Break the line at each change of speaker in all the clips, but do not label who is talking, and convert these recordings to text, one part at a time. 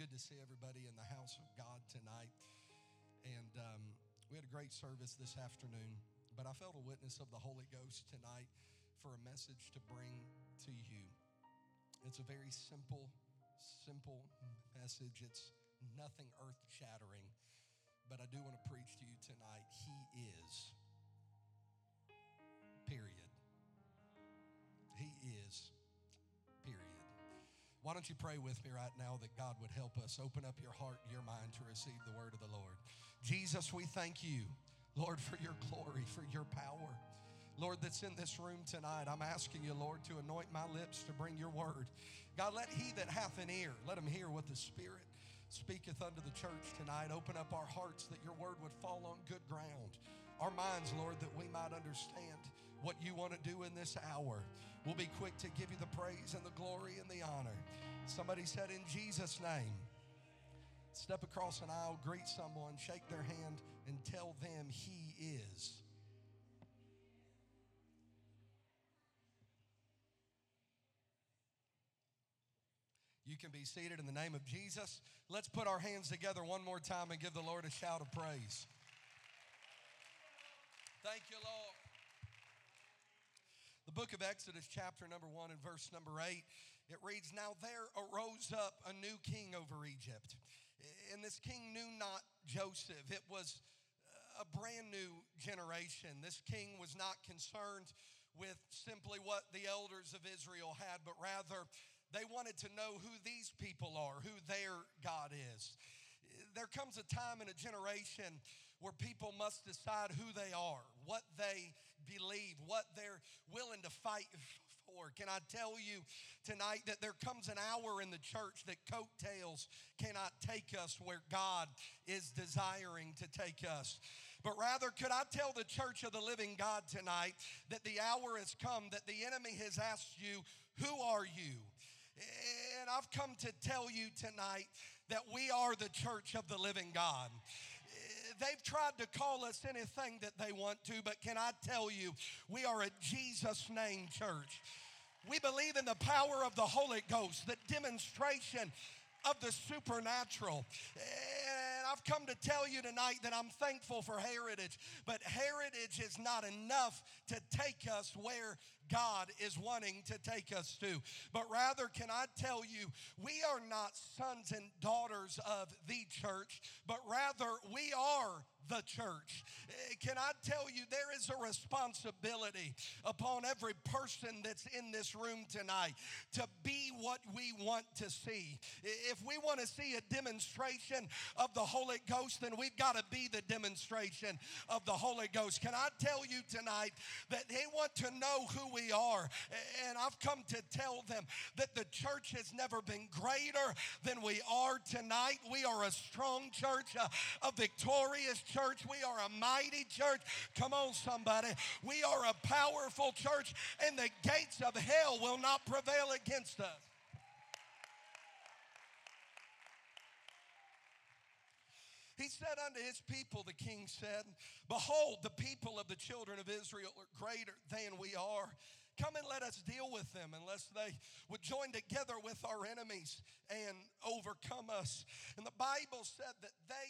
Good to see everybody in the house of God tonight. And um, we had a great service this afternoon, but I felt a witness of the Holy Ghost tonight for a message to bring to you. It's a very simple, simple message. It's nothing earth shattering, but I do want to preach to you tonight. He is. Period. Why don't you pray with me right now that God would help us open up your heart and your mind to receive the word of the Lord? Jesus, we thank you, Lord, for your glory, for your power. Lord, that's in this room tonight, I'm asking you, Lord, to anoint my lips to bring your word. God, let he that hath an ear, let him hear what the Spirit speaketh unto the church tonight. Open up our hearts that your word would fall on good ground. Our minds, Lord, that we might understand what you want to do in this hour. We'll be quick to give you the praise and the glory and the honor. Somebody said, In Jesus' name. Step across an aisle, greet someone, shake their hand, and tell them He is. You can be seated in the name of Jesus. Let's put our hands together one more time and give the Lord a shout of praise. Thank you, Lord. The book of Exodus, chapter number one, and verse number eight, it reads Now there arose up a new king over Egypt. And this king knew not Joseph. It was a brand new generation. This king was not concerned with simply what the elders of Israel had, but rather they wanted to know who these people are, who their God is. There comes a time in a generation where people must decide who they are, what they believe, what they're willing to fight for. Can I tell you tonight that there comes an hour in the church that coattails cannot take us where God is desiring to take us? But rather, could I tell the church of the living God tonight that the hour has come that the enemy has asked you, Who are you? And I've come to tell you tonight that we are the church of the living God they've tried to call us anything that they want to, but can I tell you, we are a Jesus name church. We believe in the power of the Holy Ghost, the demonstration of the supernatural. I've come to tell you tonight that I'm thankful for heritage, but heritage is not enough to take us where God is wanting to take us to. But rather, can I tell you, we are not sons and daughters of the church, but rather we are the church. Eh, can I tell you, there is a responsibility upon every person that's in this room tonight to be what we want to see. If we want to see a demonstration of the Holy Ghost, then we've got to be the demonstration of the Holy Ghost. Can I tell you tonight that they want to know who we are? And I've come to tell them that the church has never been greater than we are tonight. We are a strong church, a, a victorious church. We are a mighty church. Come on, somebody. We are a powerful church, and the gates of hell will not prevail against us. He said unto his people, the king said, Behold, the people of the children of Israel are greater than we are. Come and let us deal with them unless they would join together with our enemies and overcome us. And the Bible said that they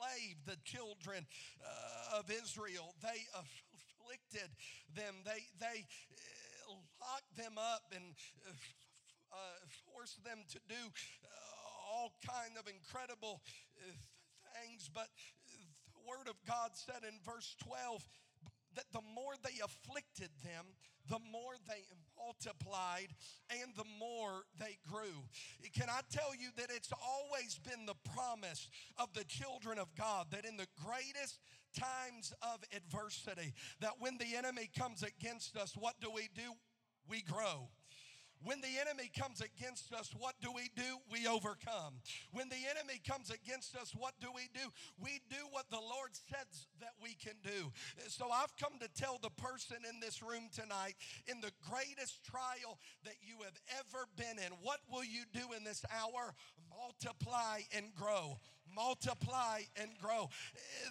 enslaved the children uh, of Israel. They afflicted them. They, they uh, locked them up and uh, forced them to do uh, all kind of incredible uh, things. But the Word of God said in verse 12 that the more they afflicted them, the more they multiplied and the more they grew. Can I tell you that it's always been the promise of the children of God that in the greatest times of adversity, that when the enemy comes against us, what do we do? We grow. When the enemy comes against us, what do we do? We overcome. When the enemy comes against us, what do we do? We do what the Lord says that we can do. So I've come to tell the person in this room tonight, in the greatest trial that you have ever been in, what will you do in this hour? Multiply and grow multiply and grow.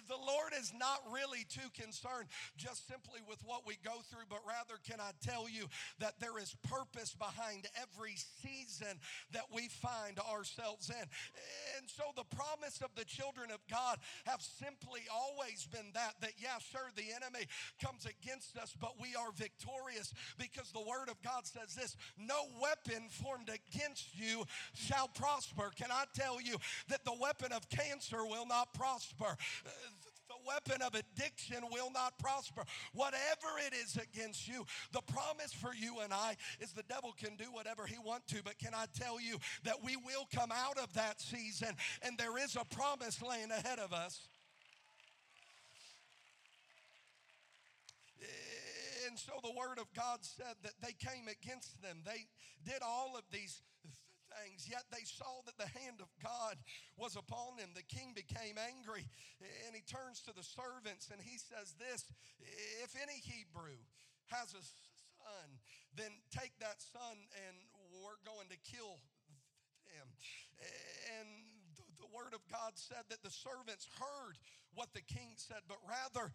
The Lord is not really too concerned just simply with what we go through, but rather, can I tell you that there is purpose behind every season that we find ourselves in. So the promise of the children of God have simply always been that, that yeah, sure, the enemy comes against us, but we are victorious because the word of God says this no weapon formed against you shall prosper. Can I tell you that the weapon of cancer will not prosper. Weapon of addiction will not prosper. Whatever it is against you, the promise for you and I is the devil can do whatever he want to, but can I tell you that we will come out of that season and there is a promise laying ahead of us. And so the word of God said that they came against them. They did all of these things, yet they saw that the hand of God was upon them. The king became angry and he turns to the servants and he says, This, if any Hebrew has a son, then take that son and we're going to kill him. And the word of God said that the servants heard what the king said, but rather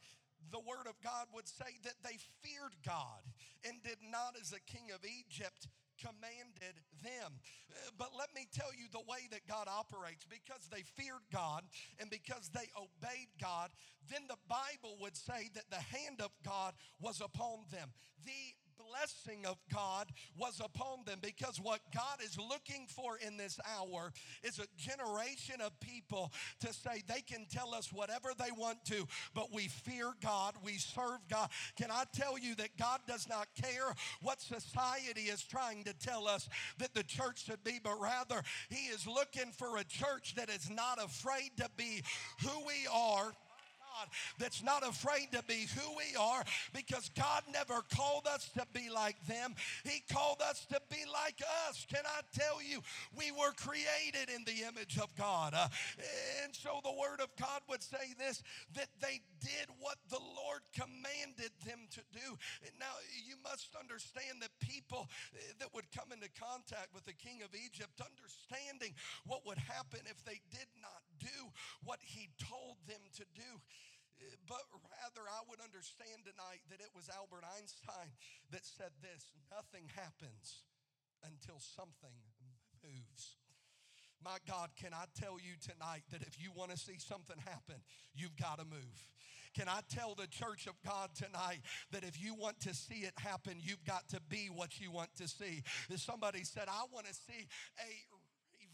the word of God would say that they feared God and did not, as the king of Egypt, commanded them. Uh, but let me tell you the way that God operates because they feared God and because they obeyed God, then the Bible would say that the hand of God was upon them. The blessing of God was upon them because what God is looking for in this hour is a generation of people to say they can tell us whatever they want to, but we fear God, we serve God. Can I tell you that God does not care what society is trying to tell us that the church should be, but rather He is looking for a church that is not afraid to be who we are God that's not afraid to be who we are because God never called us to be like them. He called us to be like us. Can I tell you, we were created in the image of God. Uh, and so the Word of God would say this that they did what the Lord commanded them to do. Now, you must understand that people uh, that would come into contact with the king of Egypt, understanding what would happen if they did not do what he told them to do, but rather, I would understand tonight that it was Albert Einstein that said this nothing happens until something moves. My God, can I tell you tonight that if you want to see something happen, you've got to move? Can I tell the church of God tonight that if you want to see it happen, you've got to be what you want to see? Somebody said, I want to see a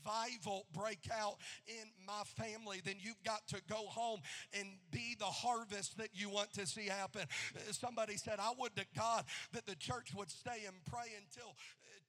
revival break out in my family, then you've got to go home and be the harvest that you want to see happen. Uh, somebody said, I would to God that the church would stay and pray until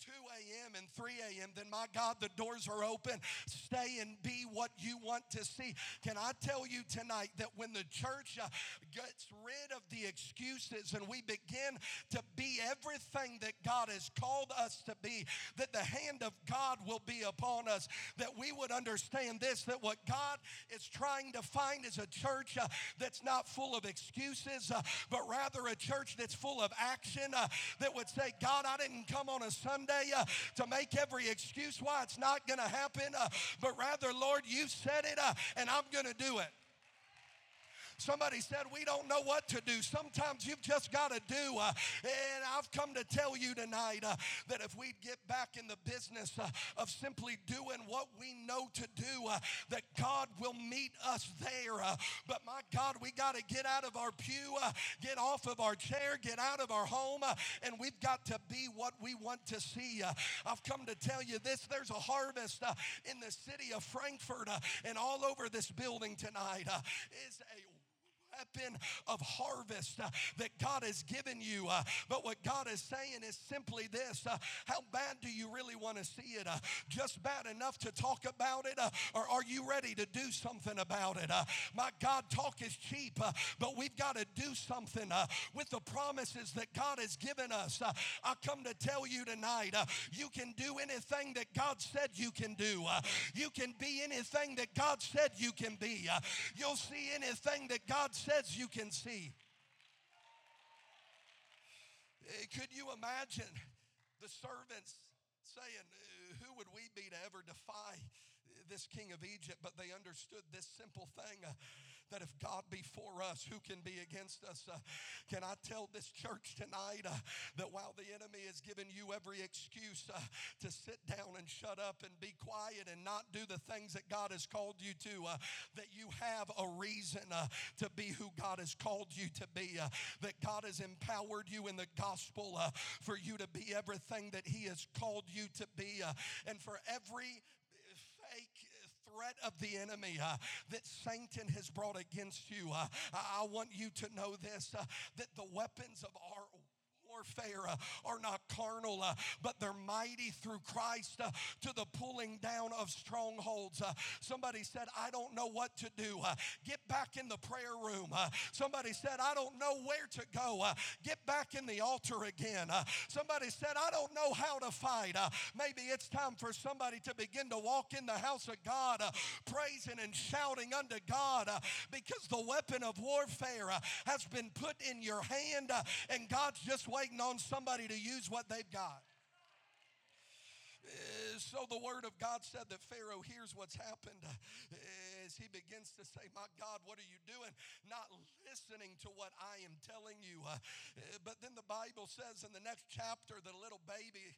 2 a.m. and 3 a.m., then my God, the doors are open. Stay and be what you want to see. Can I tell you tonight that when the church uh, gets rid of the excuses and we begin to be everything that God has called us to be, that the hand of God will be upon us, that we would understand this that what God is trying to find is a church uh, that's not full of excuses, uh, but rather a church that's full of action, that would say, God, I didn't come on a Sunday uh, to make every excuse why it's not going to happen, uh, but rather, Lord, you said it uh, and I'm going to do it. Somebody said, We don't know what to do. Sometimes you've just got to do. Uh, and I've come to tell you tonight uh, that if we get back in the business uh, of simply doing what we know to do, uh, that God will meet us there. Uh, but my God, we got to get out of our pew, uh, get off of our chair, get out of our home, and we've got to be what we want to see. I've come to tell you this there's a harvest in the city of Frankfort and all over this building tonight. is a weapon of harvest uh, that God has given you. Uh, but what God is saying is simply this uh, How bad do you really want to see it? Uh, just bad enough to talk about it? Uh, or are you ready to do something about it? Uh, my God, talk is cheap, but we've got to do something with the promises that God has given us. I come to tell you tonight you can do anything that God said you can do, you can be anything that God said you can be, you'll see anything that God says you can see. Eh, could you imagine the servants saying, Who would we be to ever defy this king of Egypt? But they understood this simple thing. That if God be for us, who can be against us? Uh, can I tell this church tonight uh, that while the enemy has given you every excuse uh, to sit down and shut up and be quiet and not do the things that God has called you to, uh, that you have a reason uh, to be who God has called you to be, uh, that God has empowered you in the gospel for you to be everything that He has called you to be, and for every threat of the enemy uh, that Satan has brought against you, uh, I want you to know this uh, that the weapons of our warfare uh, are not carnal, uh, but they're mighty through Christ uh, to the pulling down of strongholds. Uh, somebody said, I don't know what to do. Uh, get back in the prayer room. Uh, somebody said, I don't know where to go. get back in the altar again. somebody said, I don't know how to fight. maybe it's time for somebody to begin to walk in the house of God, praising and shouting unto God because the weapon of warfare has been put in your hand and God's just waiting waiting on somebody to use what they've got. Uh, so the word of God said that Pharaoh hears what's happened uh, as he begins to say, My God, what are you doing? Not listening to what I am telling you. Uh, but then the Bible says in the next chapter that a little baby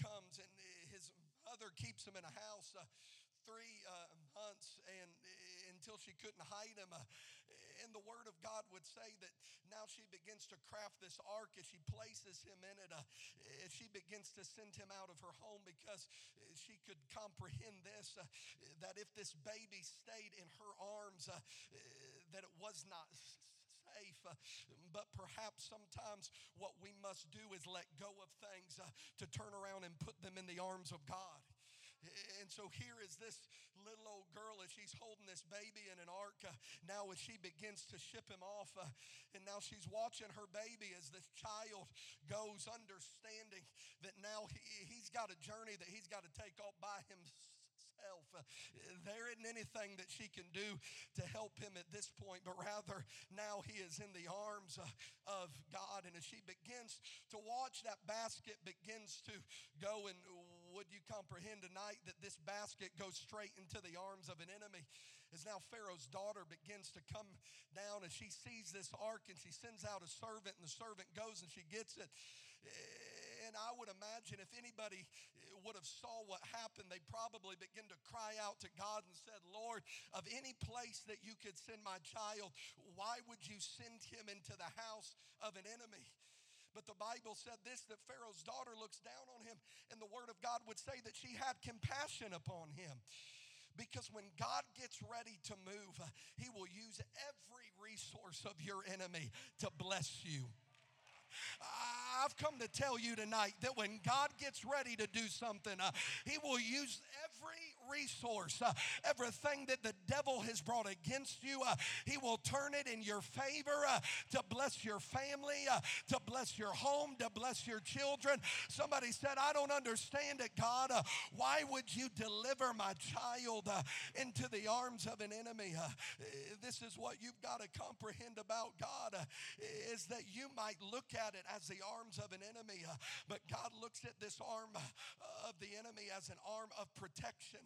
comes and his mother keeps him in a house three months and until she couldn't hide him the Word of God would say that now she begins to craft this ark as she places him in it, uh, as she begins to send him out of her home because she could comprehend this uh, that if this baby stayed in her arms, uh, that it was not safe. Uh, but perhaps sometimes what we must do is let go of things uh, to turn around and put them in the arms of God. And so here is this little old girl as she's holding this baby in an ark. Uh, now, as she begins to ship him off, uh, and now she's watching her baby as this child goes, understanding that now he, he's got a journey that he's got to take off by himself. Uh, there isn't anything that she can do to help him at this point, but rather now he is in the arms uh, of God. And as she begins to watch that basket begins to go and would you comprehend tonight that this basket goes straight into the arms of an enemy? As now Pharaoh's daughter begins to come down and she sees this ark and she sends out a servant and the servant goes and she gets it and I would imagine if anybody would have saw what happened, they probably begin to cry out to God and said, Lord, of any place that you could send my child, why would you send him into the house of an enemy? But the Bible said this that Pharaoh's daughter looks down on him, and the word of God would say that she had compassion upon him. Because when God gets ready to move, he will use every resource of your enemy to bless you. I've come to tell you tonight that when God gets ready to do something, uh, He will use every resource, uh, everything that the devil has brought against you, uh, He will turn it in your favor uh, to bless your family, uh, to bless your home, to bless your children. Somebody said, I don't understand it, God. Uh, why would you deliver my child into the arms of an enemy? this is what you've got to comprehend about God is that you might look at it as the arms of an enemy, uh, but God looks at this arm uh, of the enemy as an arm of protection.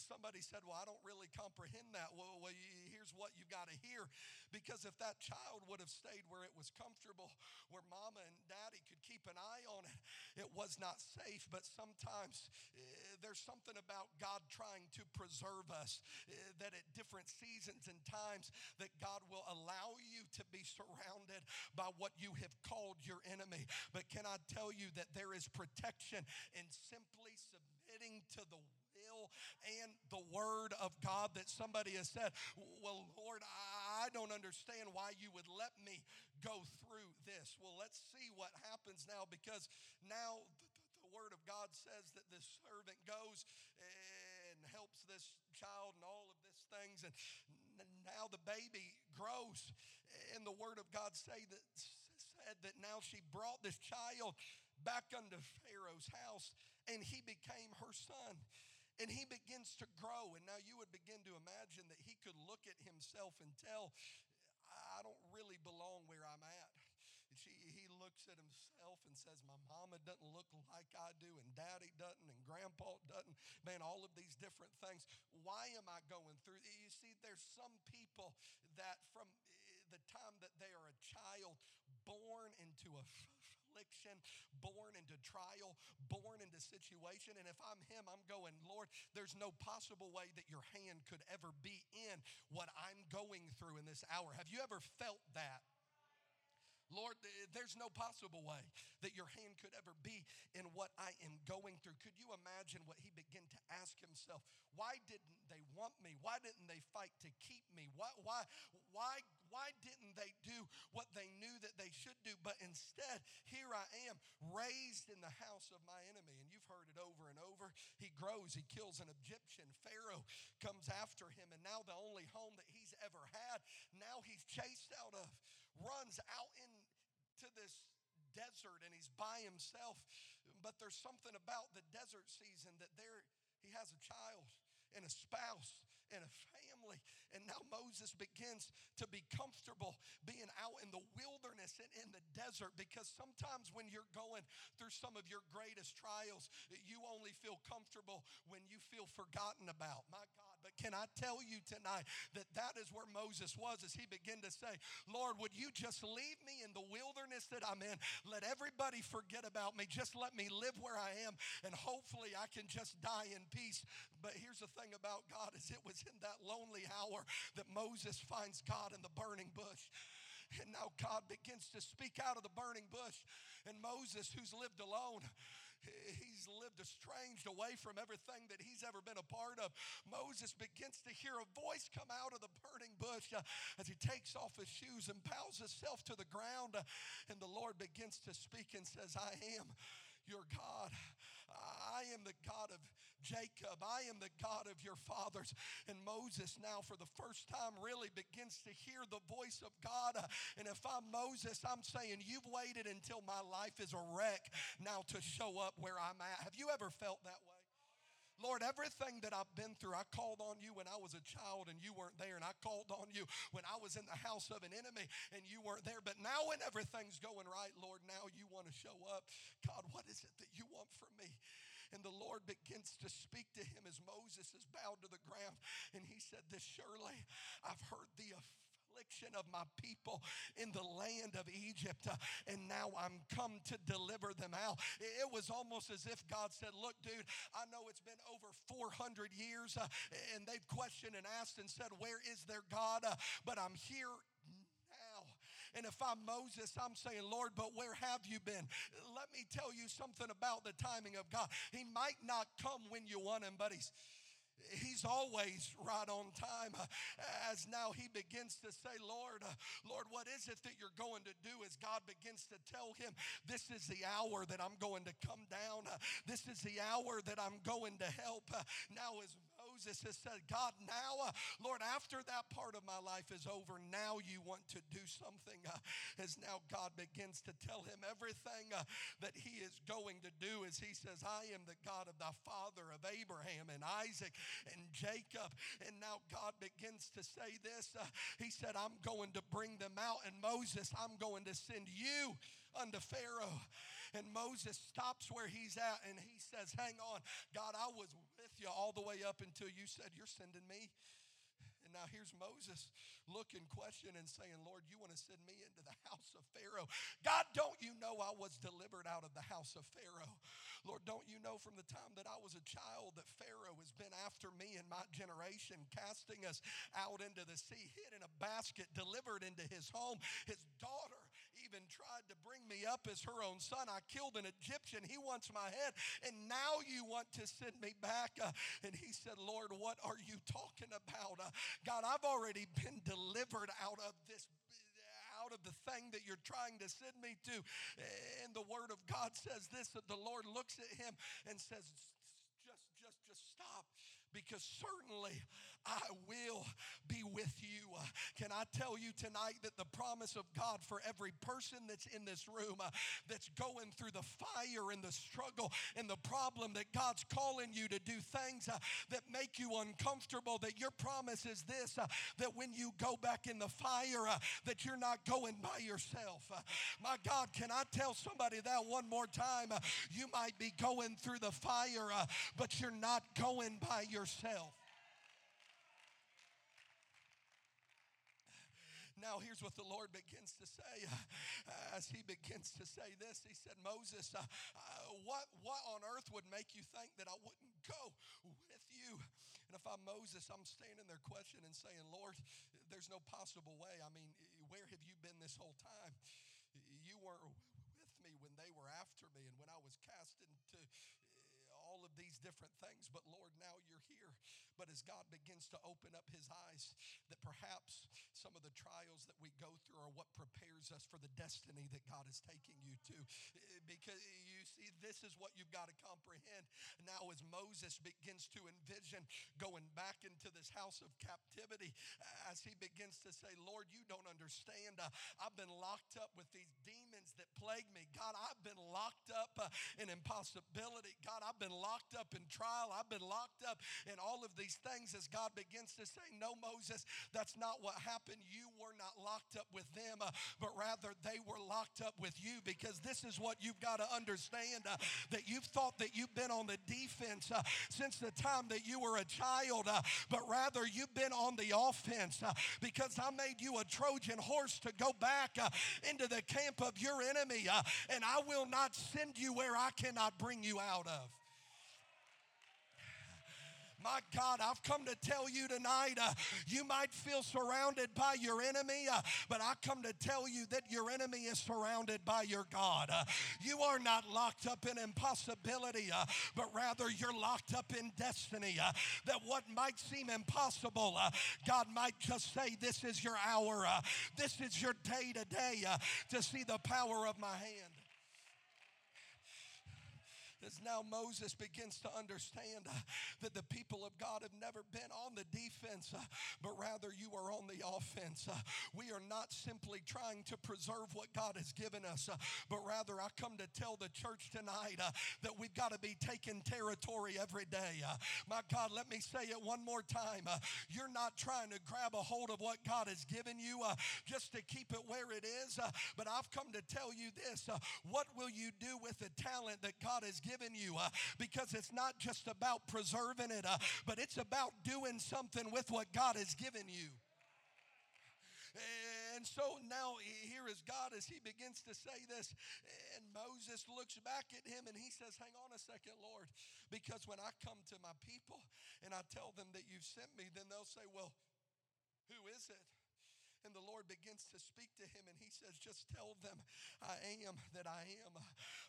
Somebody said, Well, I don't really comprehend that. Well, well here's what you've got to hear. Because if that child would have stayed where it was comfortable, where mama and daddy could keep an eye on it, it was not safe. But sometimes uh, there's something about God trying to preserve us uh, that at different seasons and times that God will allow you to be surrounded by what you have called your enemy. But can I tell you that there is protection in simply submitting to the will and the word of God that somebody has said, Well, Lord, I don't understand why you would let me go through this. Well, let's see what happens now because now the word of God says that this servant goes and helps this child and all of these things and now the baby grows and the word of God say that said that now she brought this child back unto Pharaoh's house and he became her son and he begins to grow. And now you would begin to imagine that he could look at himself and tell, I don't really belong where I'm at. She, he looks at himself and says, My mama doesn't look like I do, and daddy doesn't, and grandpa doesn't. Man, all of these different things. Why am I going through? You see, there's some people that from eh, the time that they are a child, born into a affliction, born into trial, born into situation. And if I'm him, I'm going, Lord, there's no possible way that your hand could ever be in what I'm going through in this hour. Have you ever felt that? Lord, there's no possible way that your hand could ever be in what I am going through. Could you imagine what he began to ask himself? Why didn't they want me? Why didn't they fight to keep me? Why, why, why, why didn't they do what they knew that they should do? But instead, here I am, raised in the house of my enemy. And you've heard it over and over. He grows, he kills an Egyptian. Pharaoh comes after him, and now the only home that he's ever had, now he's chased out of, runs out into this desert and he's by himself. But there's something about the desert season that there he has a child and a spouse and a family. And now Moses begins to be comfortable being out in the wilderness and in the desert because sometimes when you're going through some of your greatest trials, you only feel comfortable when you feel forgotten about. My God. But can I tell you tonight that that is where Moses was as he began to say, Lord, would you just leave me in the wilderness that I'm in? Let everybody forget about me. Just let me live where I am, and hopefully I can just die in peace. But here's the thing about God is it was in that lonely hour that Moses finds God in the burning bush. And now God begins to speak out of the burning bush. And Moses, who's lived alone, he's lived estranged away from everything that he's ever been a part of. Moses begins to hear a voice come out of the burning bush uh, as he takes off his shoes and bows himself to the ground. And the Lord begins to speak and says, I am your God. I am the God of Jacob. I am the God of your fathers. And Moses now, for the first time, really begins to hear the voice of God. And if I'm Moses, I'm saying, You've waited until my life is a wreck now to show up where I'm at. Have you ever felt that way? Lord, everything that I've been through, I called on you when I was a child and you weren't there. And I called on you when I was in the house of an enemy and you weren't there. But now, when everything's going right, Lord, now you want to show up. God, what is it that you want from me? And the Lord begins to speak to him as Moses is bowed to the ground. And he said, This surely I've heard the affliction of my people in the land of Egypt, uh, and now I'm come to deliver them out. It was almost as if God said, Look, dude, I know it's been over 400 years, uh, and they've questioned and asked and said, Where is their God? Uh, but I'm here now. and if I'm Moses, I'm saying, Lord, but where have you been? Let me tell you something about the timing of God. He might not come when you want him, but he's He's always right on time. Uh, as now he begins to say, Lord, uh, Lord, what is it that you're going to do? As God begins to tell him, This is the hour that I'm going to come down. Uh, this is the hour that I'm going to help. Now, as Moses has said, God, now, uh, Lord, after that part of my life is over, now you want to do something. Uh, as now God begins to tell him everything uh, that he is going to do, as he says, I am the God of thy father of Abraham and Isaac and Jacob. And now God begins to say this. Uh, he said, I'm going to bring them out. And Moses, I'm going to send you unto Pharaoh. And Moses stops where he's at and he says, Hang on, God, I was with you all the way up until you said, You're sending me. And Now, here's Moses looking, questioning, saying, Lord, you want to send me into the house of Pharaoh? God, don't you know I was delivered out of the house of Pharaoh? Lord, don't you know from the time that I was a child that Pharaoh has been after me and my generation, casting us out into the sea, hid in a basket, delivered into his home? His daughter even tried to bring me up as her own son. I killed an Egyptian. He wants my head. And now you want to send me back. Uh, and he said, Lord, what are you talking about? Uh, God, I've already been delivered out of this out of the thing that you're trying to send me to. And the word of God says this that the Lord looks at him and says, just just just stop because certainly I will be with you. Uh, can I tell you tonight that the promise of God for every person that's in this room uh, that's going through the fire and the struggle and the problem that God's calling you to do things uh, that make you uncomfortable that your promise is this uh, that when you go back in the fire uh, that you're not going by yourself. Uh, my God, can I tell somebody that one more time? you might be going through the fire but you're not going by yourself. Now, here's what the Lord begins to say uh, as he begins to say this. He said, Moses, uh, uh, what, what on earth would make you think that I wouldn't go with you? And if I'm Moses, I'm standing there questioning and saying, Lord, there's no possible way. I mean, where have you been this whole time? You weren't with me when they were after me and when I was cast into all of these different things, but Lord, now you're here. But as God begins to open up his eyes, that perhaps some of the trials that we go through are what prepares us for the destiny that God is taking you to. Eh, because you see, this is what you've got to comprehend. Now, as Moses begins to envision going back into this house of captivity, as he begins to say, Lord, you don't understand. Uh, I've been locked up with these demons that plague me. God, I've been locked up uh, in impossibility. God, I've been locked up in trial. I've been locked up in all of these things as God begins to say, No, Moses, that's not what happened you were not locked up with them, uh, but rather they were locked up with you because this is what you've got to understand uh, that you've thought that you've been on the defense uh, since the time that you were a child, uh, but rather you've been on the offense uh, because I made you a Trojan horse to go back uh, into the camp of your enemy, and I will not send you where I cannot bring you out of. My God, I've come to tell you tonight uh, you might feel surrounded by your enemy, uh, but I come to tell you that your enemy is surrounded by your God. Uh, you are not locked up in impossibility, uh, but rather you're locked up in destiny. Uh, that what might seem impossible, uh, God might just say, This is your hour, this is your day today to see the power of my hand as now Moses begins to understand uh, that the people of God have never been on the defense, uh, but rather you are on the offense. Uh, we are not simply trying to preserve what God has given us, uh, but rather I come to tell the church tonight uh, that we've got to be taking territory every day. Uh. My God, let me say it one more time. you're not trying to grab a hold of what God has given you just to keep it where it is, but I've come to tell you this what will you do with the talent that God has given? Given you uh, because it's not just about preserving it, uh, but it's about doing something with what God has given you. And so now here is God as he begins to say this. And Moses looks back at him and he says, Hang on a second, Lord, because when I come to my people and I tell them that you've sent me, then they'll say, Well, who is it? And the Lord begins to speak to him, and he says, Just tell them I am that I am.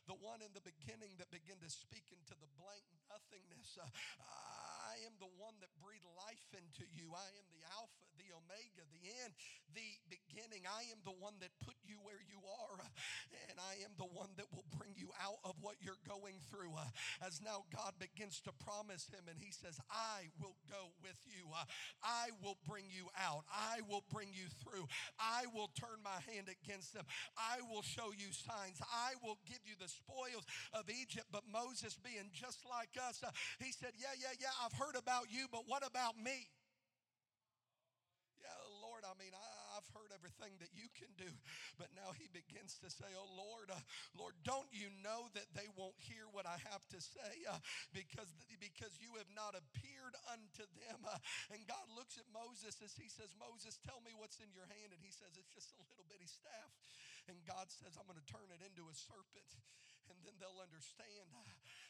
The one in the beginning that began to speak into the blank nothingness. Uh, I am the one that breathed life into you. I am the Alpha, the Omega, the end, the beginning. I am the one that put you where you are, and I am the one that will bring you out of what you're going through. As now God begins to promise him, and he says, I will go with you. I will bring you out. I will bring you through. I will turn my hand against them. I will show you signs. I will give you the spoils of Egypt. But Moses, being just like us, he said, Yeah, yeah, yeah, I've heard about you, but what about me? Yeah, Lord, I mean, I, have heard everything that you can do. But now he begins to say, Oh Lord, uh, Lord, don't you know that they won't hear what I have to say uh, because, because you have not appeared unto them? Uh, and God looks at Moses as he says, Moses, tell me what's in your hand. And he says, It's just a little bitty staff. And God says, I'm going to turn it into a serpent. And then they'll understand uh,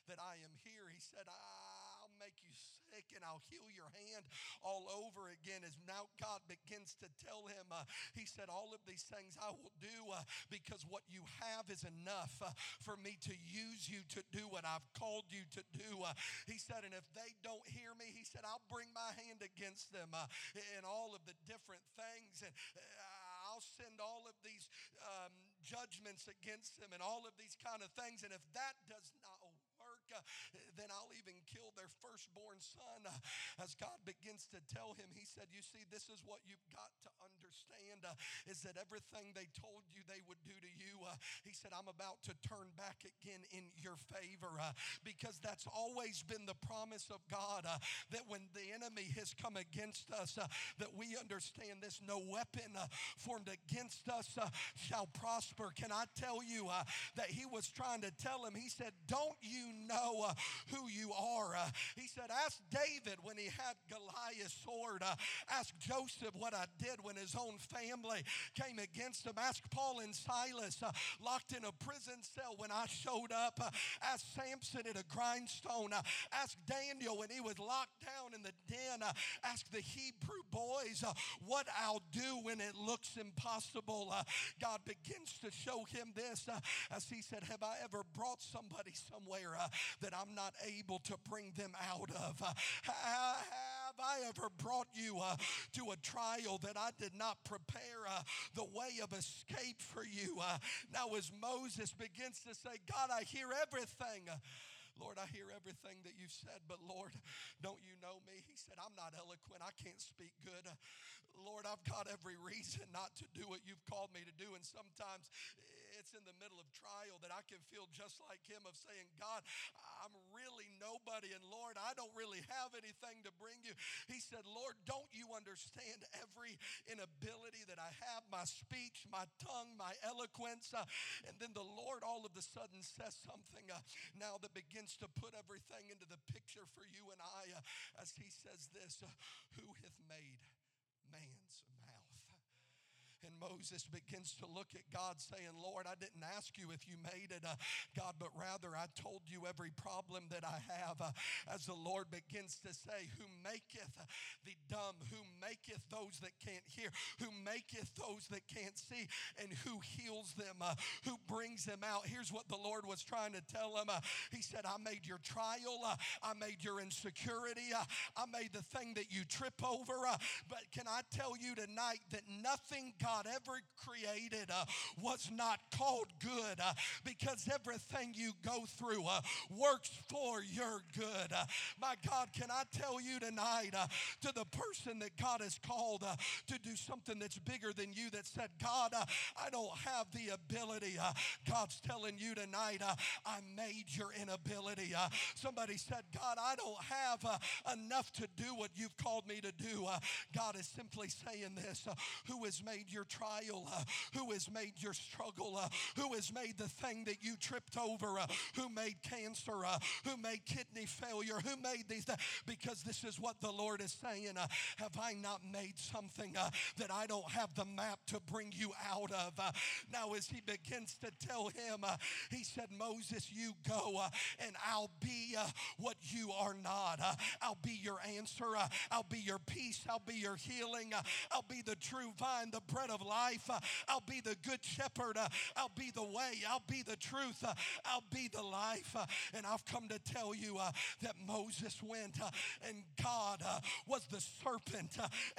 that I am here. He said, I'll make you sick and I'll heal your hand all over again. As now God begins to tell him, uh, He said, All of these things I will do uh, because what you have is enough uh, for me to use you to do what I've called you to do. Uh, he said, And if they don't hear me, He said, I'll bring my hand against them uh, in all of the different things. And uh, I'll send all of these um, judgments against them and all of these kind of things. And if that does not work, uh, then I'll even kill their firstborn son. Uh, as God begins to tell him, He said, You see, this is what you've got to understand uh, is that everything they told you they would do to you, uh, He said, I'm about to turn back again in your favor uh, because that's always been the promise of God uh, that when the enemy has come against us, that we understand this no weapon formed against us shall prosper. Can I tell you that He was trying to tell him, He said, Don't you know who you are? he said, Ask David when he had Goliath's sword. Uh, ask Joseph what I did when his own family came against him. Ask Paul and Silas uh, locked in a prison cell when I showed up. Uh, ask Samson at a grindstone. Uh, ask Daniel when he was locked down in the den. Uh, ask the Hebrew boys uh, what I'll do when it looks impossible. God begins to show him this as he said, Have I ever brought somebody somewhere that I'm not able to bring them out of? Have I ever brought you uh, to a trial that I did not prepare uh, the way of escape for you? Uh, now, as Moses begins to say, God, I hear everything. Lord, I hear everything that you've said, but Lord, don't you know me? He said, I'm not eloquent. I can't speak good. Lord, I've got every reason not to do what you've called me to do. And sometimes it's in the middle of trial that I can feel just like him of saying, God, I'm really nobody. And Lord, I don't really have anything to bring you. He said, Lord, don't you understand every inability that I have, my speech, my tongue, my eloquence? Uh, and then the Lord all of a sudden says something uh, now that begins to put everything into the picture for you and I uh, as he says this uh, Who hath made and Moses begins to look at God, saying, Lord, I didn't ask you if you made it, uh, God, but rather I told you every problem that I have. Uh, as the Lord begins to say, Who maketh the dumb, who maketh those that can't hear, who maketh those that can't see, and who heals them, uh, who brings them out. Here's what the Lord was trying to tell him uh, He said, I made your trial, uh, I made your insecurity, uh, I made the thing that you trip over. but can I tell you tonight that nothing God God ever created uh, was not called good uh, because everything you go through uh, works for your good. Uh, my God, can I tell you tonight uh, to the person that God has called uh, to do something that's bigger than you that said, God, I don't have the ability. God's telling you tonight, I made your inability. somebody said, God, I don't have enough to do what you've called me to do. God is simply saying this Who has made your trial, uh, who has made your struggle, uh, who has made the thing that you tripped over, uh, who made cancer, uh, who made kidney failure, who made these, th- because this is what the Lord is saying. Uh, have I not made something uh, that I don't have the map to bring you out of? now, as he begins to tell him, he said, Moses, you go and I'll be what you are not. I'll be your answer. I'll be your peace. I'll be your healing. I'll be the true vine, the bread of life. Uh, I'll be the good shepherd. Uh, I'll be the way. I'll be the truth. Uh, I'll be the life. Uh, and I've come to tell you uh, that Moses went uh, and God was the serpent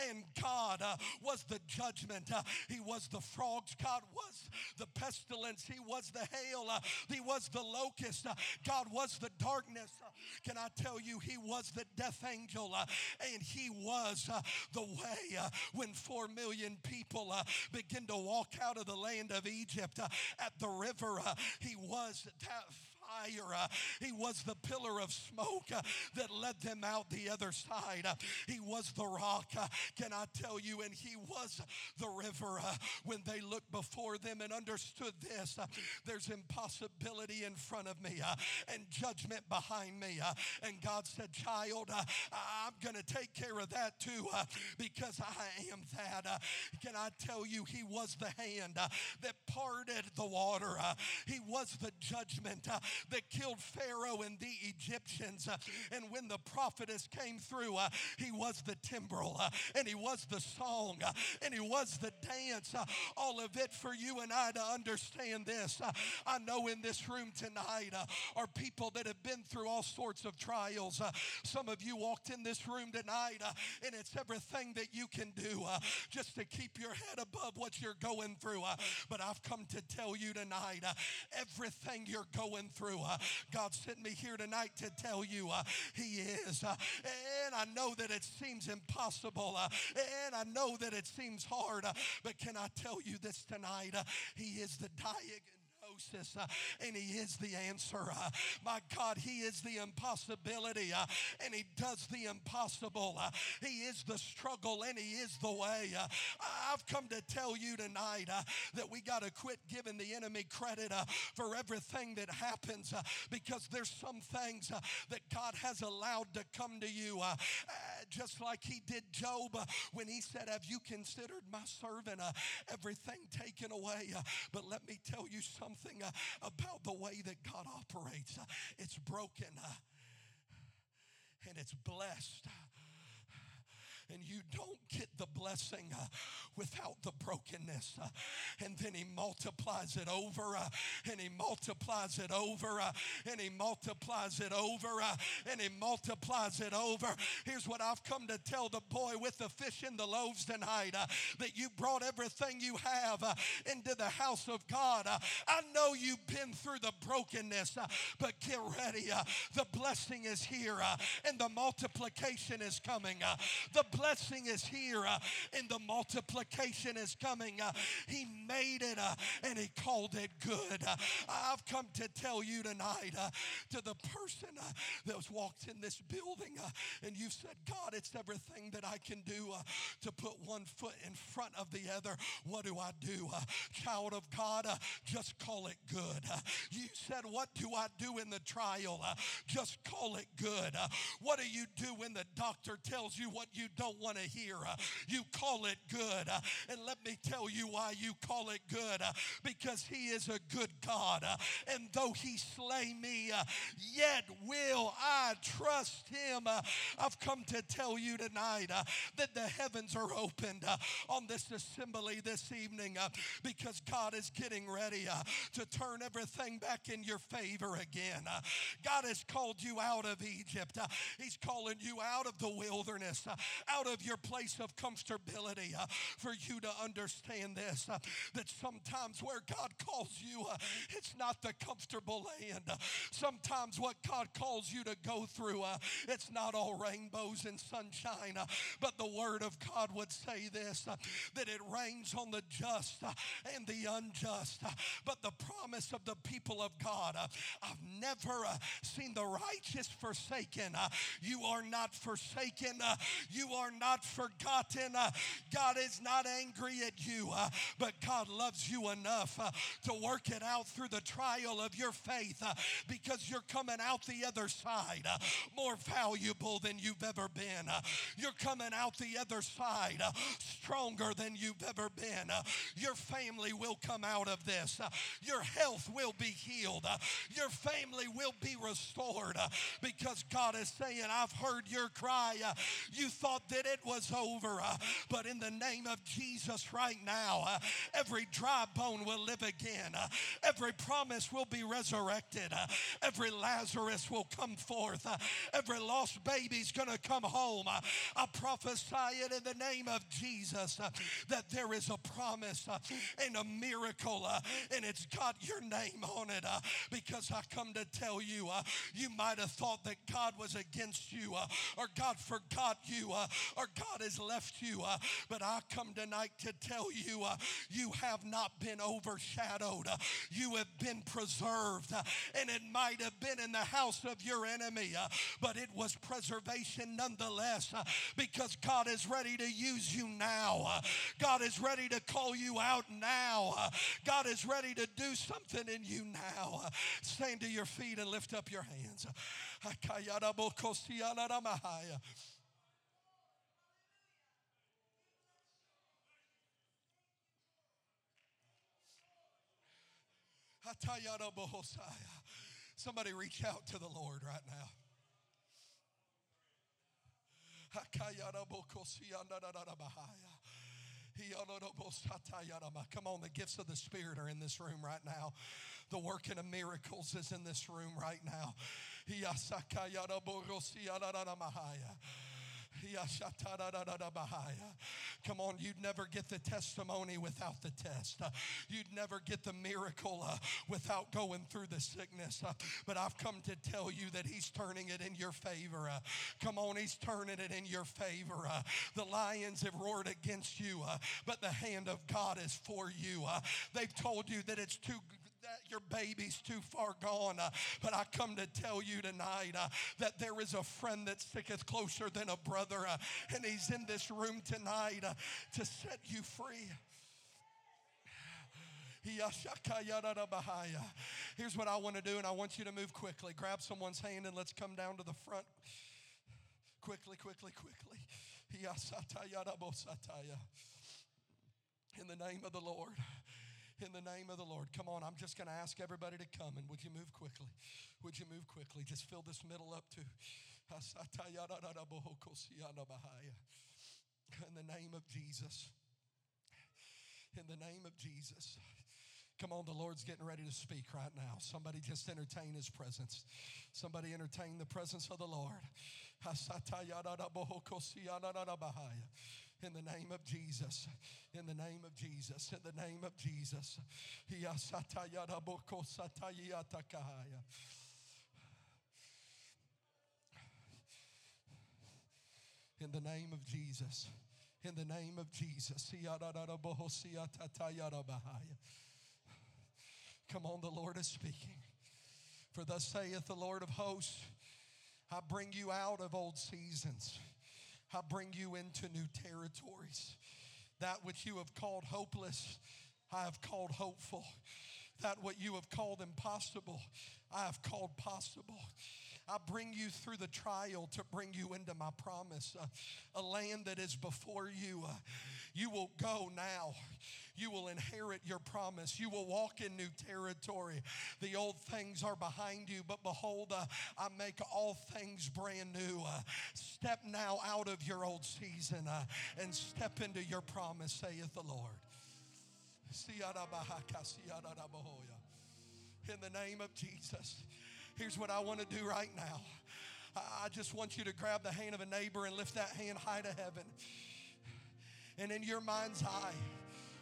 and God was the judgment. He was the frogs. God was the pestilence. He was the hail. He was the locust. God was the darkness. Can I tell you, He was the death angel and He was the way when four million people begin to walk out of the land of Egypt uh, at the river. Uh, he was fire. Uh, he was the pillar of smoke uh, that led them out the other side. Uh, he was the rock. Uh, can I tell you? And he was the river uh, when they looked before them and understood this. Uh, there's impossibility in front of me and judgment behind me. and God said, Child, I'm going to take care of that too because I am that. Can I tell you, He was the hand that parted the water. He was the judgment that killed Pharaoh and the Egyptians. Uh, and when the prophetess came through, uh, He was the timbrel uh, and He was the song uh, and He was the dance. Uh, all of it for you and I to understand this. Uh, I know in this room tonight are people that have been through all sorts of trials. Some of you walked in this room tonight and it's everything that you can do just to keep your head above what you're going through. But I've come to tell you tonight everything you're going through, uh, God sent me here tonight to tell you uh, He is. Uh, and I know that it seems impossible and I know that it seems hard, but can I tell you this tonight? He is the diagnosis uh, and He is the answer. Uh, my God, He is the impossibility uh, and He does the impossible. Uh, he is the struggle and He is the way. Uh, I've come to tell you tonight uh, that we got to quit giving the enemy credit for everything that happens because there's some things that God has allowed to come to you, just like He did Job when He said, Have you considered my servant? Everything taken away. But let me tell you something uh, about the way that God operates. Uh, it's broken uh, and it's blessed. And you don't get the blessing uh, without the brokenness. Uh, and then he multiplies it over, uh, and he multiplies it over, uh, and he multiplies it over, uh, and he multiplies it over. Here's what I've come to tell the boy with the fish and the loaves tonight uh, that you brought everything you have into the house of God. I know you've been through the brokenness, but get ready. the blessing is here, and the multiplication is coming. the blessing is here, uh, and the multiplication is coming. uh, he made it, uh, and he called it good. Uh, I've come to tell you tonight uh, to the person uh, that was walked in this building, and you said, God, it's everything that I can do to put one foot in front of the other. What do I do? Child of God, just call it good. You said, What do I do in the trial? Just call it good. What do you do when the doctor tells you what you don't want to hear? Uh, you call it good. Uh, and let me tell you why you call it good. Uh, because He is a good God. Uh, and though He slay me, uh, yet will I trust Him. Uh. I've come to tell you tonight that the heavens are opened on this assembly this evening because God is getting ready to turn everything back in your favor again. God has called you out of Egypt. He's calling you out of the wilderness, out of your place of comfortability uh, for you to understand this uh, that sometimes where God calls you, uh, it's not the comfortable land. Sometimes what God calls you to go through, uh, it's not all rainbows and sunshine, uh, but the Word of God would say this uh, that it rains on the just and the unjust. but the promise of the people of God, I've never seen the righteous forsaken. You are not forsaken. You are not forgotten. Uh, God is not angry at you, uh, but God loves you enough uh, to work it out through the trial of your faith uh, because you're coming out the other side uh, more valuable than you've ever been. Uh, you're coming out the other side stronger than you've ever been. Your family will come out of this. Your health will be healed. Your family will be restored because God is saying, I've heard your cry. You thought that it was over, uh, but in the name of Jesus, right now, uh, every dry bone will live again. Uh, every promise will be resurrected. Uh, every Lazarus will come forth. Uh, every lost baby's going to come home. Uh, I prophesy it in the name of Jesus that there is a promise and a miracle, and it's got your name on it because I come to tell you, you might have thought that God was against you or God forgot you, or God has left you. Uh, but I come tonight to tell you uh, you have not been overshadowed. Uh, you have been preserved. Uh, and it might have been in the house of your enemy, uh, but it was preservation nonetheless uh, because God is ready to use you now. God is ready to call you out now. God is ready to do something in you now. Stand to your feet and lift up your hands. Somebody reach out to the Lord right now. Come on, the gifts of the Spirit are in this room right now. The working of miracles is in this room right now. Come on, you'd never get the testimony without the test. You'd never get the miracle uh, without going through the sickness. Uh, but I've come to tell you that He's turning it in your favor. Uh, come on, He's turning it in your favor. The lions have roared against you, but the hand of God is for you. They've told you that it's too that your baby's too far gone. Uh, but I come to tell you tonight uh, that there is a friend that sticketh closer than a brother, uh, and he's in this room tonight to set you free. Here's what I want to do, and I want you to move quickly. Grab someone's hand and let's come down to the front. Quickly, quickly, quickly. In the name of the Lord in the name of the Lord. Come on, I'm just going to ask everybody to come and would you move quickly? Would you move quickly? Just fill this middle up to. In the name of Jesus. In the name of Jesus. Come on, the Lord's getting ready to speak right now. Somebody just entertain his presence. Somebody entertain the presence of the Lord. In the name of Jesus. In the name of Jesus. In the name of Jesus. In the name of Jesus. In the name of Jesus. Come on, the Lord is speaking. For thus saith the Lord of hosts, I bring you out of old seasons I bring you into new territories. That which you have called hopeless, I have called hopeful. That what you have called impossible, I have called possible. I bring you through the trial to bring you into my promise, uh, a land that is before you. Uh, you will go now. You will inherit your promise. You will walk in new territory. The old things are behind you, but behold, uh, I make all things brand new. Uh, step now out of your old season uh, and step into your promise, saith the Lord. In the name of Jesus. Here's what I want to do right now. I just want you to grab the hand of a neighbor and lift that hand high to heaven. And in your mind's eye,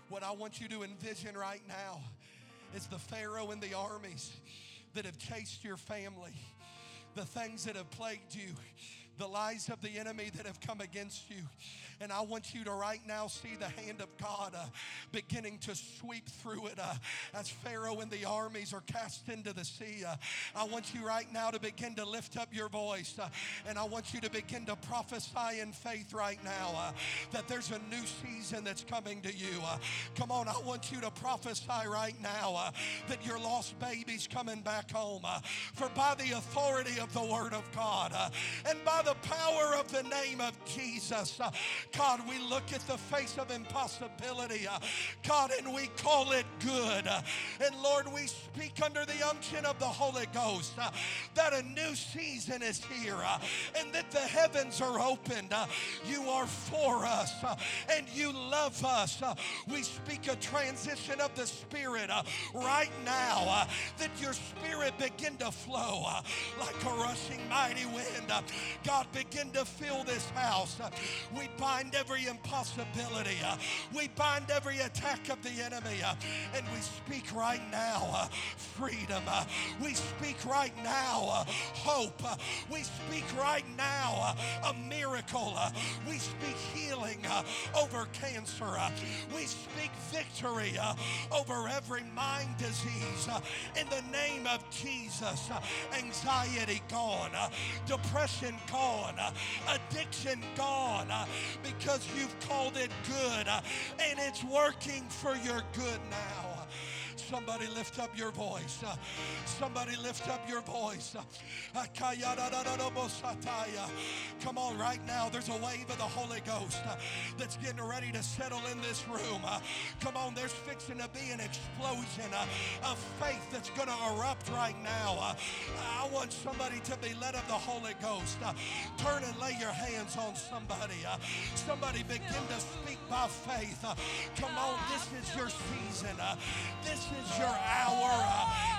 what I want you to envision right now is the Pharaoh and the armies that have chased your family, the things that have plagued you, the lies of the enemy that have come against you. And I want you to right now see the hand of God uh, beginning to sweep through it uh, as Pharaoh and the armies are cast into the sea. Uh, I want you right now to begin to lift up your voice uh, and I want you to begin to prophesy in faith right now uh, that there's a new season that's coming to you. Uh, come on, I want you to prophesy right now that your lost baby's coming back home. for by the authority of the Word of God and by the power of the name of Jesus, God, we look at the face of impossibility, uh, God, and we call it good. Uh, and Lord, we speak under the unction of the Holy Ghost uh, that a new season is here uh, and that the heavens are opened. Uh, you are for us uh, and you love us. we speak a transition of the Spirit right now that your Spirit begin to flow like a rushing mighty wind. God, God, begin to fill this house. We bind every impossibility. We bind every attack of the enemy. And we speak right now freedom. We speak right now hope. We speak right now a miracle. We speak healing over cancer. We speak victory over every mind disease. in the name of Jesus, anxiety gone, depression gone, uh, addiction gone, uh, because you've called it good uh, and it's working for your good now. Somebody lift up your voice. Uh, Somebody lift up your voice. Uh, Come on, right now, there's a wave of the Holy Ghost uh, that's getting ready to settle in this room. Come on, there's fixing to be an explosion of faith that's going to erupt right now. I want somebody to be led of the Holy Ghost. Turn and lay your hands on somebody. Somebody begin to speak by faith. Come on, this is your season. Uh, This is your hour.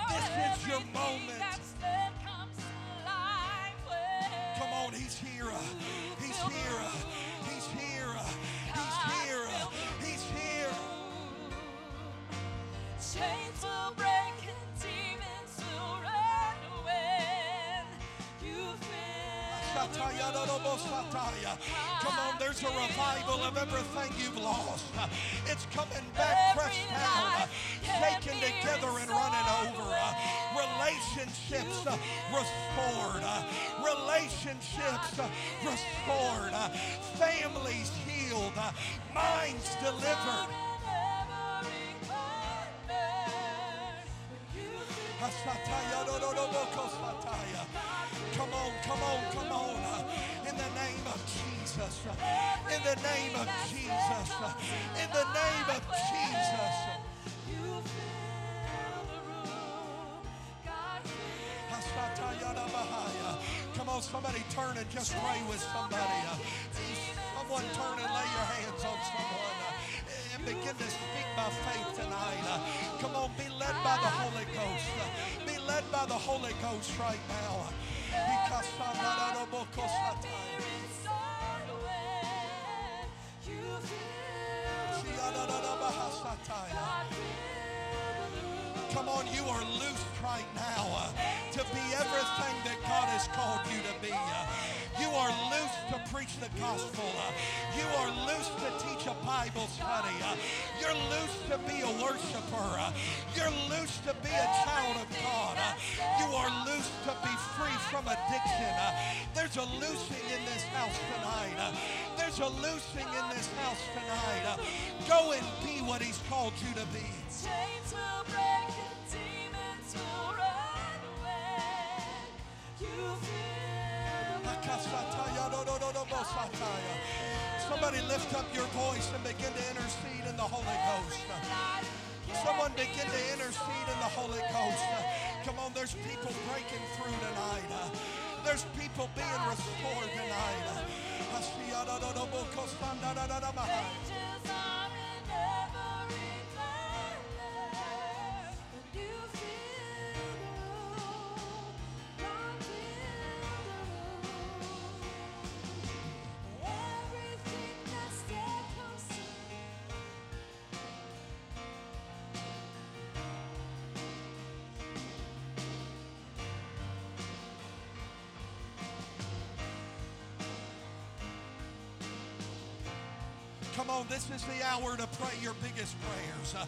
This is your moment. Come on, he's here. He's here. Come on, there's a revival of everything you've lost. Uh, It's coming back, pressed down, uh, shaken together, and running over. Uh, Relationships uh, restored. Uh, Relationships uh, restored. Uh, Families healed. Uh, Minds delivered. The name of Jesus. In the name of Jesus. Come on, somebody turn and just pray with somebody. Someone turn and lay your hands on someone and begin to speak by faith tonight. Come on, be led by the Holy Ghost. Be led by the Holy Ghost right now. Come on, you are loose right now to be everything that God has called you to be. You are loosed to preach the gospel. You are loose to teach a Bible study. You're loose to be a worshiper. You're loose to be a child of God. You are loose to be free from addiction. There's a loosing in this house tonight. There's a loosing in this house tonight. Go and be what He's called you to be.
Chains will
Somebody lift up your voice and begin to intercede in the Holy Ghost. Someone begin to intercede in the Holy Ghost. Come on, there's people breaking through tonight. There's people being restored tonight.
Angels are in every
on, this is the hour to pray your biggest prayers. Uh,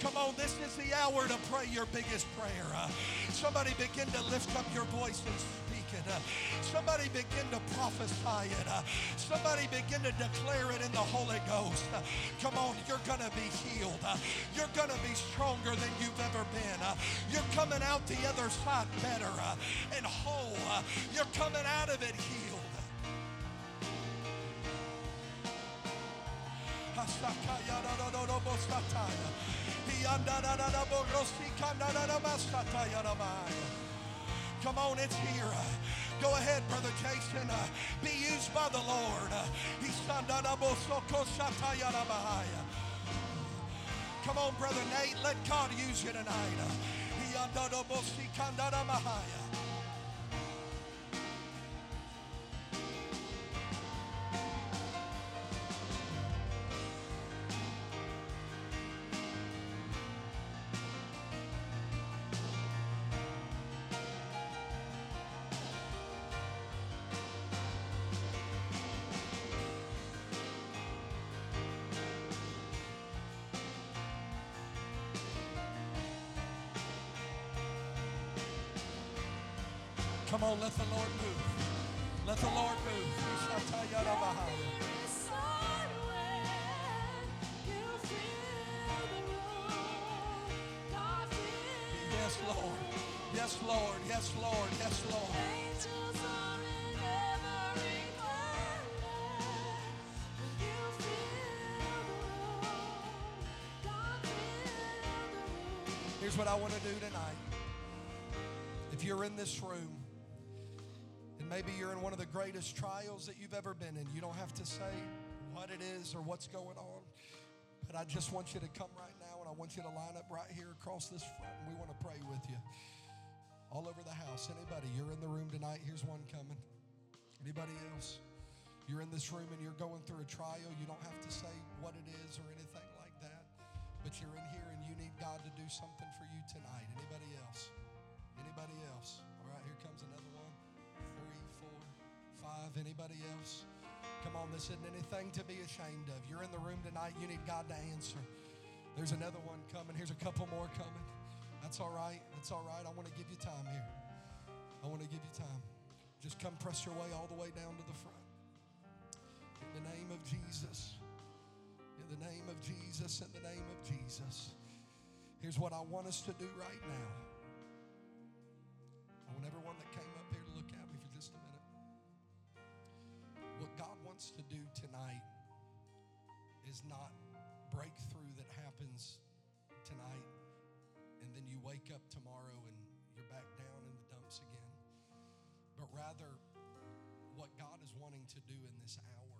come on, this is the hour to pray your biggest prayer. Uh, somebody begin to lift up your voice and speak it. Uh, somebody begin to prophesy it. Uh, somebody begin to declare it in the Holy Ghost. Uh, come on, you're going to be healed. Uh, you're going to be stronger than you've ever been. You're coming out the other side better and whole. You're coming out of it healed. Come on, it's here. Go ahead, Brother Jason. Be used by the Lord. Come on, Brother Nate. Let God use you tonight. On, let the Lord move. Let the Lord move. Yes, Lord. Yes, Lord. Yes, Lord. Yes, Lord. Here's what I want to do tonight. If you're in this room, and maybe you're in one of the greatest trials that you've ever been in, you don't have to say what it is or what's going on. But I just want you to come right now and I want you to line up right here across this front and we want to pray with you. All over the house. Anybody, you're in the room tonight, here's one coming. Anybody else? You're in this room and you're going through a trial. You don't have to say what it is or anything like that. But you're in here and you need God to do something for you tonight. Anybody else? Anybody else? All right, here comes another one. Five. Anybody else? Come on, this isn't anything to be ashamed of. You're in the room tonight. You need God to answer. There's another one coming. Here's a couple more coming. That's all right. That's all right. I want to give you time here. I want to give you time. Just come press your way all the way down to the front. In the name of Jesus. In the name of Jesus. In the name of Jesus. Here's what I want us to do right now. I want everyone that came is not breakthrough that happens tonight and then you wake up tomorrow and you're back down in the dumps again. But rather, what God is wanting to do in this hour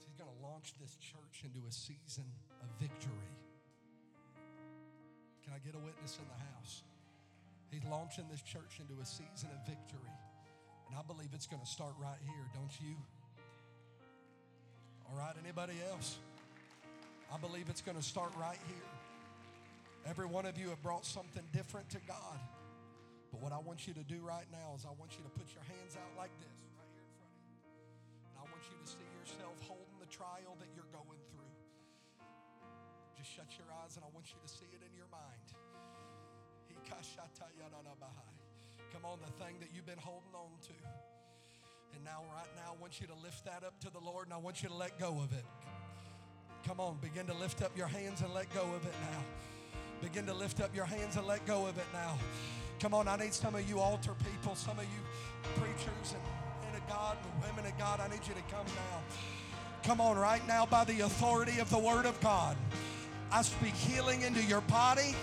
He's going to launch this church into a season of victory. Can I get a witness in the house? He's launching this church into a season of victory. And I believe it's going to start right here, don't you? All right, anybody else? I believe it's going to start right here. Every one of you have brought something different to God. But what I want you to do right now is I want you to put your hands out like this, right here in front of you. And I want you to see yourself holding the trial that you're going through. Just shut your eyes and I want you to see it in your mind. Come on, the thing that you've been holding on to. And now, right now, I want you to lift that up to the Lord and I want you to let go of it. Come on, begin to lift up your hands and let go of it now. Begin to lift up your hands and let go of it now. Come on, I need some of you altar people, some of you preachers and men of God and women of God. I need you to come now. Come on, right now, by the authority of the Word of God, I speak healing into your body.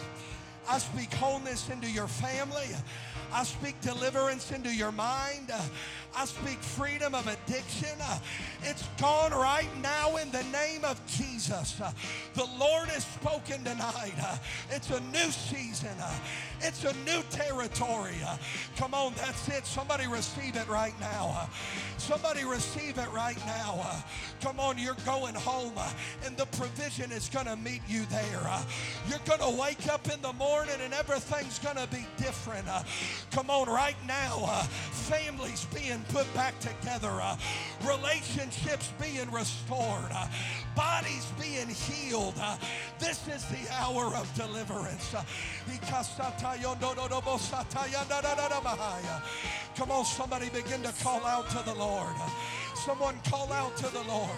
I speak wholeness into your family. I speak deliverance into your mind. I speak freedom of addiction. It's gone right now in the name of Jesus. The Lord has spoken tonight. It's a new season. It's a new territory. Come on, that's it. Somebody receive it right now. Somebody receive it right now. Come on, you're going home and the provision is going to meet you there. You're going to wake up in the morning and everything's going to be different. Come on, right now, families being put back together, uh, relationships being restored, uh, bodies being healed. Uh, this is the hour of deliverance. Come on, somebody begin to call out to the Lord. Someone call out to the Lord.